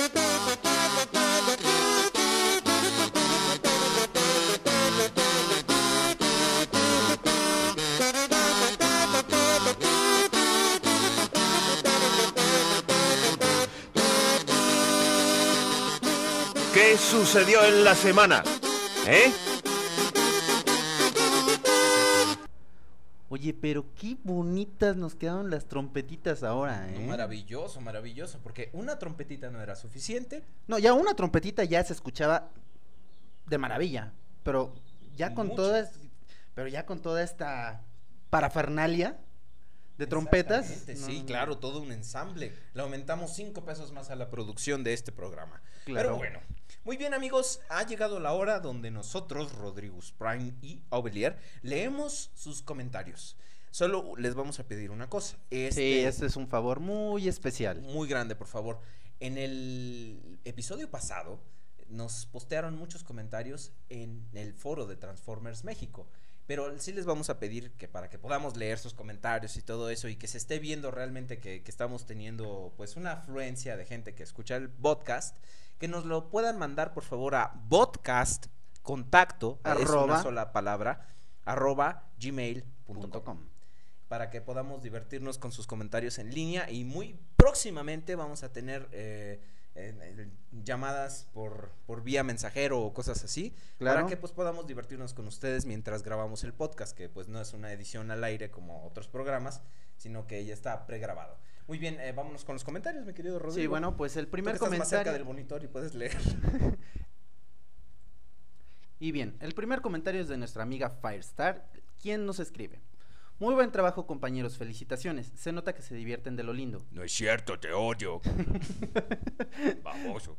sucedió en la semana? ¿Eh? Oye, pero qué bonitas nos quedaron las trompetitas ahora, ¿eh? maravilloso, maravilloso, porque una trompetita no era suficiente. No, ya una trompetita ya se escuchaba de maravilla, pero ya con todas, pero ya con toda esta parafernalia de trompetas. Sí, no, claro, todo un ensamble. Le aumentamos cinco pesos más a la producción de este programa. Claro. Pero bueno, muy bien amigos, ha llegado la hora donde nosotros, Rodrigus Prime y Ovelier, leemos sus comentarios. Solo les vamos a pedir una cosa. Sí, Este, este es un favor muy especial. muy grande, por favor. En el episodio pasado nos postearon muchos comentarios en el foro de Transformers México. Pero sí les vamos a pedir que para que podamos leer sus comentarios y todo eso y que se esté viendo realmente que, que estamos teniendo pues una afluencia de gente que escucha el podcast, que nos lo puedan mandar por favor a podcast contacto, es Arroba. una sola palabra, arroba gmail.com para que podamos divertirnos con sus comentarios en línea y muy próximamente vamos a tener eh, eh, llamadas por, por vía mensajero o cosas así Claro. para que pues podamos divertirnos con ustedes mientras grabamos el podcast que pues no es una edición al aire como otros programas sino que ya está pregrabado muy bien eh, vámonos con los comentarios mi querido Rodrigo Sí, bueno, pues el Tú primer que estás más cerca comentario. del monitor y puedes leer [LAUGHS] Y bien, el primer comentario es de nuestra amiga Firestar, quien nos escribe. Muy buen trabajo, compañeros, felicitaciones. Se nota que se divierten de lo lindo. No es cierto, te odio. [LAUGHS] Baboso.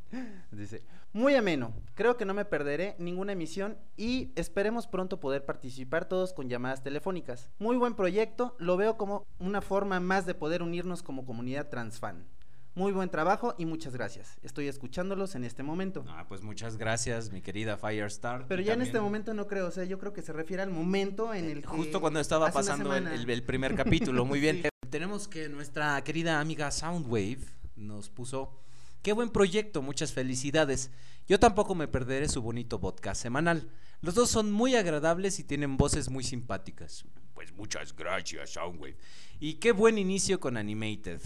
Dice, muy ameno. Creo que no me perderé ninguna emisión y esperemos pronto poder participar todos con llamadas telefónicas. Muy buen proyecto, lo veo como una forma más de poder unirnos como comunidad transfan. Muy buen trabajo y muchas gracias. Estoy escuchándolos en este momento. ah, pues muchas gracias mi querida Firestar Pero ya en este momento no creo, o sea, yo creo que se refiere al momento en el que Justo cuando estaba pasando el, semana- el- el primer capítulo, muy bien. [LAUGHS] Sí. Tenemos que nuestra querida amiga Soundwave nos puso, qué buen proyecto, muchas felicidades. Yo tampoco me perderé su bonito podcast semanal. Los dos son muy agradables y tienen voces muy simpáticas. Pues muchas gracias, Soundwave. Y qué buen inicio con Animated,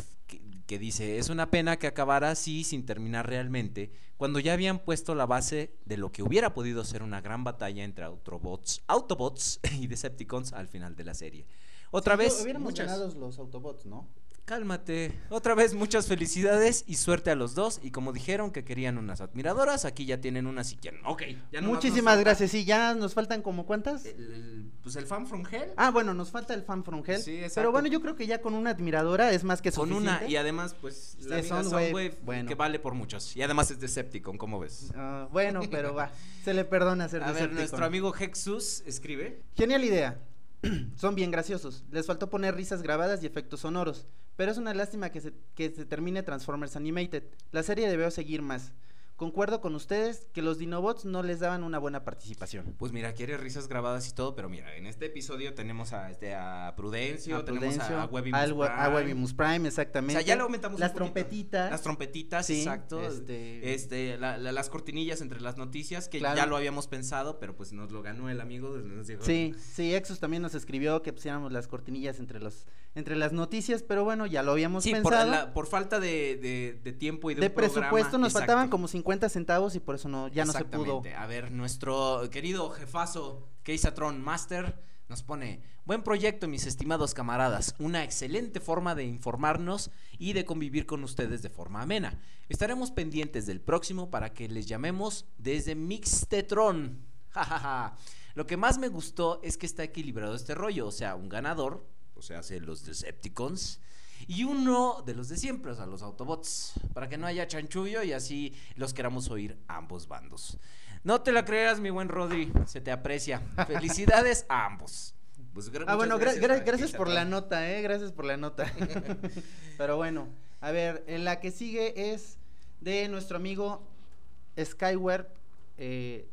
que, dice, es una pena que acabara así sin terminar realmente, cuando ya habían puesto la base de lo que hubiera podido ser una gran batalla entre Autobots, Autobots [LAUGHS] y Decepticons al final de la serie. Otra Sí, vez, hubiéramos muchas, ganado los Autobots, ¿no? Cálmate, otra vez muchas felicidades y suerte a los dos. Y como dijeron que querían unas admiradoras, aquí ya tienen unas si quieren. Ok, ya Muchísimas gracias. Sí, ya nos faltan como cuántas. el- el- pues el fan from hell. Ah, bueno, nos falta el fan from hell. Sí, exacto. Pero bueno, yo creo que ya con una admiradora es más que Con suficiente. una, y además, pues, la De amiga Soundwave, Soundwave, bueno. que vale por muchos. Y además es Decepticon, ¿cómo ves? Ah, bueno, pero va. Se le perdona ser A ver, Decepticon. nuestro amigo Hexus escribe. Genial idea. [CLEARS THROAT] Son bien graciosos. Les faltó poner risas grabadas y efectos sonoros. Pero es una lástima que se, que termine Transformers Animated. La serie debió seguir más. Concuerdo con ustedes que los Dinobots no les daban una buena participación. Pues mira, quiere risas grabadas y todo, pero mira, en este episodio tenemos a, este, a Prudencio, A tenemos Prudencio, a Webimus al We- a Prime. Webimus Prime, O exactamente. sea, ya le aumentamos Las un trompetitas. Las trompetitas, Sí, exacto. este- Este, la- la- las cortinillas entre las noticias, que Claro. ya lo habíamos pensado, pero pues nos lo ganó el amigo. nos dijo- Sí, sí, Exus también nos escribió que pusiéramos las cortinillas entre los entre las noticias, pero bueno, ya lo habíamos Sí, por, pensado. la- por falta de, de- de tiempo y de, de un programa, presupuesto nos exacto. faltaban como 50 centavos y por eso no ya no se pudo. A ver, nuestro querido jefazo Keisatron Master nos pone, buen proyecto mis estimados camaradas, una excelente forma de informarnos y de convivir con ustedes de forma amena. Estaremos pendientes del próximo para que les llamemos desde Mixtetron. [LAUGHS] Jajaja. Lo que más me gustó es que está equilibrado este rollo, o sea, un ganador, o sea, hace los Decepticons, Y uno de los de siempre, o sea, los Autobots, para que no haya chanchullo y así los queramos oír ambos bandos. No te la creas, mi buen Rodri, se te aprecia. [LAUGHS] Felicidades a ambos. Pues, Ah, bueno, gra- gra- para gracias por la nota, eh, gracias por la nota. [LAUGHS] Pero bueno, a ver, en la que sigue es de nuestro amigo Skywarp, eh,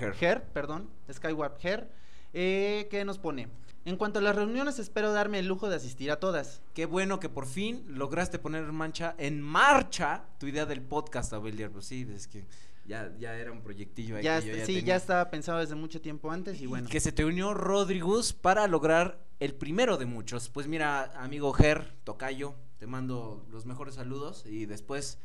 Her. Her, perdón, Skywarp Her, eh, que nos pone. En cuanto a las reuniones, espero darme el lujo de asistir a todas. Qué bueno que por fin lograste poner en marcha, en marcha tu idea del podcast, Abelier. Pues sí, es que ya, ya era un proyectillo ahí Ya, que yo est- ya sí, tenía. ya estaba pensado desde mucho tiempo antes y bueno. Que se te unió Rodrigus para lograr el primero de muchos. Pues mira, amigo Ger, Tocayo, te mando los mejores saludos y después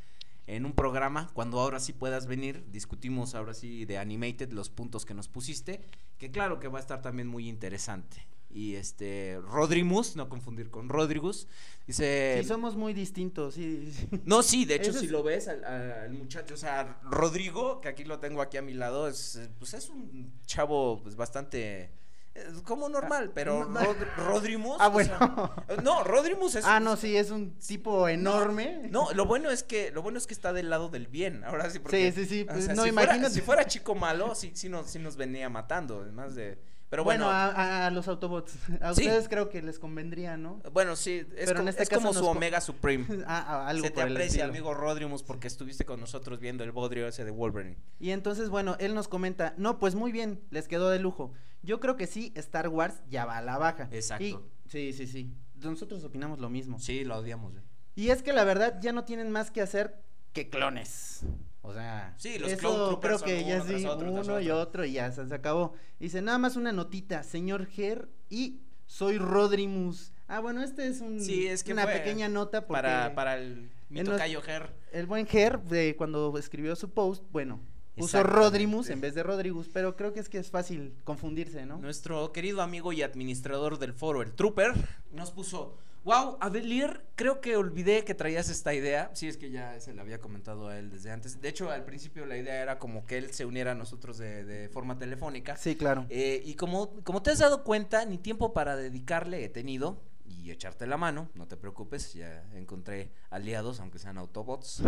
en un programa, cuando ahora sí puedas venir, discutimos ahora sí de Animated los puntos que nos pusiste, que claro que va a estar también muy interesante. Y este, Rodrimus, no confundir con Rodrigus, dice... Sí, somos muy distintos, sí. sí. No, sí, de hecho, si es- lo ves al, al muchacho, o sea, Rodrigo, que aquí lo tengo aquí a mi lado, es, pues es un chavo pues bastante eh, como normal, pero no- Rod- Rodrimus. Ah, o bueno. sea, no, Rodrimus es. Ah, no, sí, es un tipo enorme. No, lo bueno es que lo bueno es que está del lado del bien. Ahora sí, porque, Sí, sí, sí, o pues, sea, no, si fuera- imagínate. si fuera chico malo, sí, sí nos, sí nos venía matando, además de. Pero bueno, bueno, a, a los Autobots. A Sí. ustedes creo que les convendría, ¿no? bueno, sí, es, pero en como, este es caso como su Omega Supreme. [LAUGHS] Ah, ah, algo Se te aprecia, amigo Rodrimus, porque estuviste con nosotros viendo el bodrio ese de Wolverine. Y entonces, bueno, él nos comenta, no, pues muy bien, les quedó de lujo. Yo creo que sí, Star Wars ya va a la baja. Exacto. Y- sí, sí, sí. Nosotros opinamos lo mismo. Sí, lo odiamos. Y es que la verdad ya no tienen más que hacer que clones. O sea, Sí, los eso creo que ya sí, otro, uno y otro. y ya se, se acabó. Dice, nada más una notita, señor Ger y soy Rodrimus. Ah, bueno, este es un, Sí, es que una pequeña nota porque Para, para el mi tocayo Ger. el buen Ger, de cuando escribió su post, bueno, puso. Rodrimus en vez de Rodrigus, pero creo que es que es fácil confundirse, ¿no? Nuestro querido amigo y administrador del foro, el Trooper, nos puso. Wow, Abelier, creo que olvidé que traías esta idea. Sí, es que ya se le había comentado a él desde antes. De hecho, al principio la idea era como que él se uniera a nosotros de, de forma telefónica. Sí, claro. Eh, y como, como te has dado cuenta, ni tiempo para dedicarle he tenido y echarte la mano, no te preocupes, ya encontré aliados, aunque sean Autobots.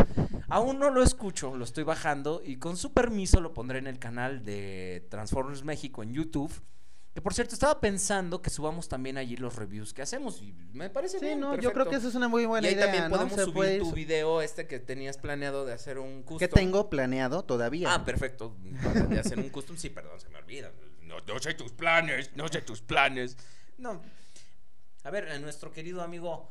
Aún no lo escucho, lo estoy bajando y con su permiso lo pondré en el canal de Transformers México en YouTube. Que por cierto, estaba pensando que subamos también allí los reviews que hacemos y me parece Sí, bien, no, yo creo que eso es una muy buena y ahí idea, también podemos subir puede tu video este que tenías planeado de hacer un custom. que tengo planeado todavía. Ah, perfecto. De hacer un custom, sí, perdón, se me olvida. No, no sé tus planes, no sé tus planes. No. A ver, nuestro querido amigo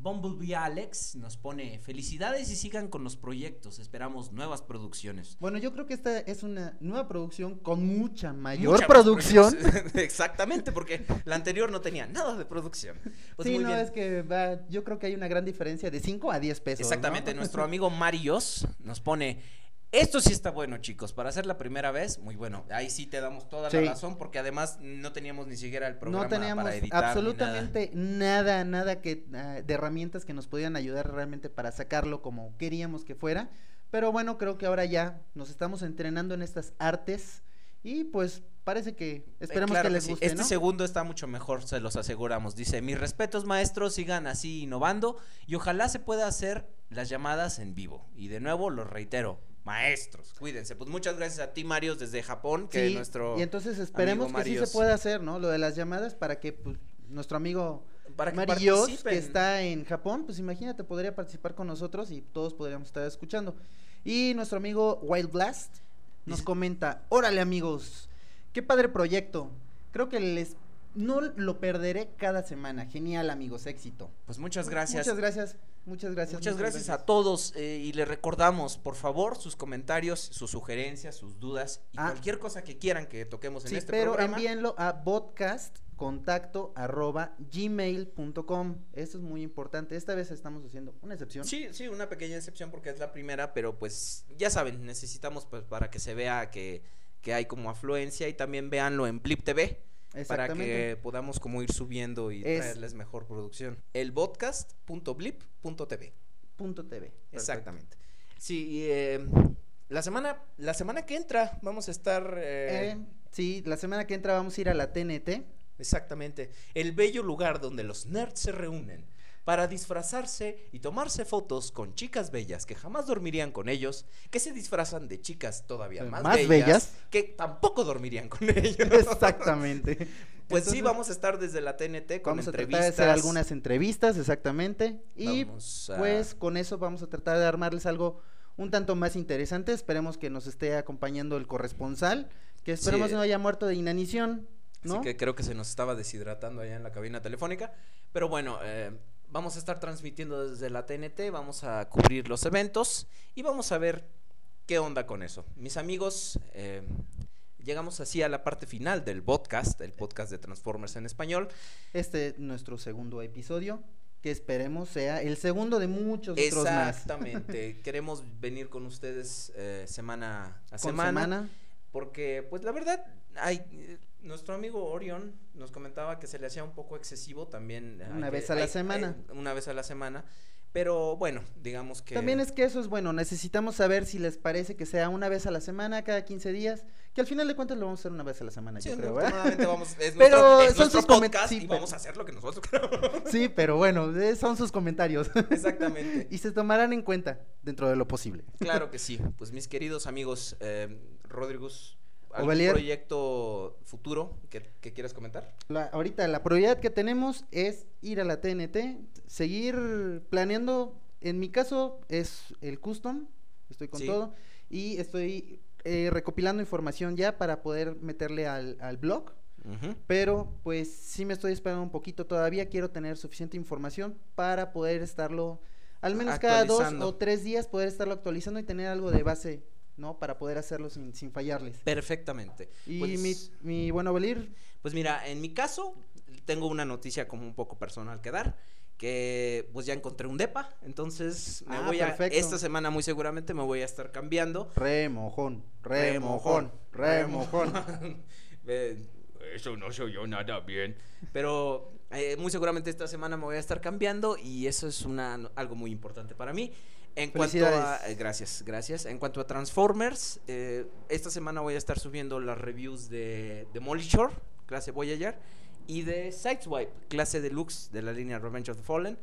Bumblebee Alex nos pone felicidades y sigan con los proyectos. Esperamos nuevas producciones. Bueno, yo creo que esta es una nueva producción con mucha mayor Mucha producción. [LAUGHS] Exactamente, porque la anterior no tenía nada de producción. Pues sí, muy no, bien. es que va, yo creo que hay una gran diferencia de 5 a 10 pesos. ¿no? Exactamente, nuestro [LAUGHS] amigo Marios nos pone, esto sí está bueno chicos, para hacer la primera vez, muy bueno, ahí sí te damos toda Sí. la razón porque además no teníamos ni siquiera el programa No teníamos para editar. ni nada. absolutamente nada, nada, que ah, de herramientas que nos pudieran ayudar realmente para sacarlo como queríamos que fuera. Pero bueno, creo que ahora ya nos estamos entrenando en estas artes y pues parece que Eh, esperemos claro que les sí. guste, Este ¿no? segundo está mucho mejor, se los aseguramos. Dice, mis respetos maestros, sigan así innovando y ojalá se pueda hacer las llamadas en vivo. Y de nuevo lo reitero, maestros, cuídense. Pues muchas gracias a ti, Marios, desde Japón, que Sí, nuestro... y entonces esperemos amigo que sí se pueda hacer, ¿no? Lo de las llamadas para que pues, nuestro amigo Para que Marios, que está en Japón, pues imagínate, podría participar con nosotros y todos podríamos estar escuchando. Y nuestro amigo Wild Blast nos comenta, órale amigos, qué padre proyecto. Creo que les no lo perderé cada semana. Genial amigos, éxito. Pues muchas gracias. Muchas gracias. Muchas gracias. Muchas gracias a todos eh, y les recordamos, por favor, sus comentarios, sus sugerencias, sus dudas y Ah. cualquier cosa que quieran que toquemos en Sí, este pero programa. envíenlo a podcast contacto arroba gmail.com. Esto es muy importante. Esta vez estamos haciendo una excepción. Sí, sí, una pequeña excepción porque es la primera, pero pues ya saben, necesitamos pues para que se vea que, que hay como afluencia y también véanlo en Blip TV para que podamos como ir subiendo y Es- traerles mejor producción. El podcast.blip.tv. Punto TV. Exactamente. Sí, eh, la semana la semana que entra vamos a estar eh, Eh, sí, la semana que entra vamos a ir a la TNT. Exactamente. El bello lugar donde los nerds se reúnen para disfrazarse y tomarse fotos con chicas bellas que jamás dormirían con ellos, que se disfrazan de chicas todavía más, Más bellas, bellas. que tampoco dormirían con [LAUGHS] ellos. Exactamente. Pues sí, vamos a estar desde la TNT con Vamos a tratar de entrevistas. hacer algunas entrevistas, exactamente. Y Vamos a- pues con eso vamos a tratar de armarles algo un tanto más interesante. Esperemos que nos esté acompañando el corresponsal, que esperemos Sí. no haya muerto de inanición, ¿no? Así que creo que se nos estaba deshidratando allá en la cabina telefónica. Pero bueno, eh, vamos a estar transmitiendo desde la TNT, vamos a cubrir los eventos y vamos a ver qué onda con eso. Mis amigos, eh, llegamos así a la parte final del podcast, el podcast de Transformers en español. Este es nuestro segundo episodio, que esperemos sea el segundo de muchos otros más. Exactamente. [LAUGHS] Queremos venir con ustedes eh, semana a semana. Porque, pues la verdad, hay, nuestro amigo Orion nos comentaba que se le hacía un poco excesivo también. Una vez a la hay- semana. hay- una vez a la semana. Pero bueno, digamos que. También es que eso es bueno, necesitamos saber si les parece que sea una vez a la semana, cada 15 días, que al final de cuentas lo vamos a hacer una vez a la semana, Sí, yo creo, vamos, es Pero nuestro, es son nuestro sus podcast sí, y pero- vamos a hacer lo que nosotros queramos. Sí, pero bueno, eh, son sus comentarios. Exactamente. [LAUGHS] y se tomarán en cuenta dentro de lo posible. Claro que sí. Pues mis queridos amigos, eh, Rodrigus, ¿algún Ovalier. proyecto futuro que, que quieras comentar? La- ahorita la prioridad que tenemos es ir a la TNT, seguir planeando. En mi caso es el custom, estoy con Sí. todo y estoy eh, recopilando información ya para poder meterle al, al blog. Pero pues sí me estoy esperando un poquito todavía. Quiero tener suficiente información para poder estarlo, al menos cada dos o tres días, poder estarlo actualizando y tener algo de base, ¿no? Para poder hacerlo sin, sin fallarles. Perfectamente. Y Pues- mi, mi bueno Valir, Pues mira, en mi caso tengo una noticia como un poco personal que dar, que pues ya encontré un depa, entonces me Ah, voy a perfecto. esta semana muy seguramente me voy a estar cambiando. remojón, remojón, remojón. [LAUGHS] Eso no se oyó nada bien, pero eh, muy seguramente esta semana me voy a estar cambiando y eso es una algo muy importante para mí. En cuanto a eh, gracias, gracias. En cuanto a Transformers, eh, esta semana voy a estar subiendo las reviews de Demolisher, clase Voyager, y de Sideswipe, clase Deluxe de la línea Revenge of the Fallen.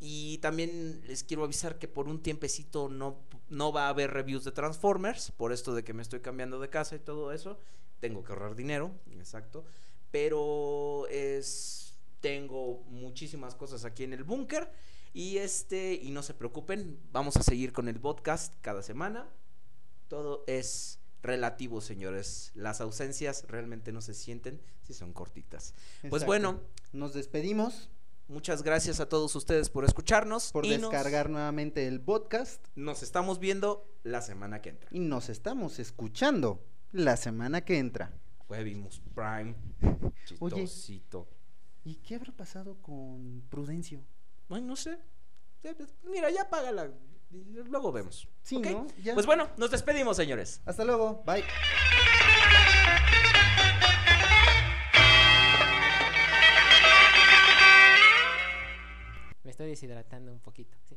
Y también les quiero avisar que por un tiempecito no, no va a haber reviews de Transformers, por esto de que me estoy cambiando de casa y todo eso. Tengo que ahorrar dinero, exacto. Pero es tengo muchísimas cosas aquí en el búnker. Y este, y no se preocupen, vamos a seguir con el podcast cada semana. Todo es relativo, señores. Las ausencias realmente no se sienten si son cortitas. Pues bueno, Nos despedimos muchas gracias a todos ustedes por escucharnos. por y nos- descargar nuevamente el podcast nos estamos viendo la semana que entra. y nos estamos escuchando la semana que entra. Huevimus Prime. [LAUGHS] Oye. Chistosito. ¿Y qué habrá pasado con Prudencio? Ay, no sé. Ya, pues, Mira, ya págala. Luego vemos. Sí, ¿ok? ¿no? Ya. Pues bueno, nos despedimos, señores. Hasta luego, bye. Me estoy deshidratando un poquito. sí.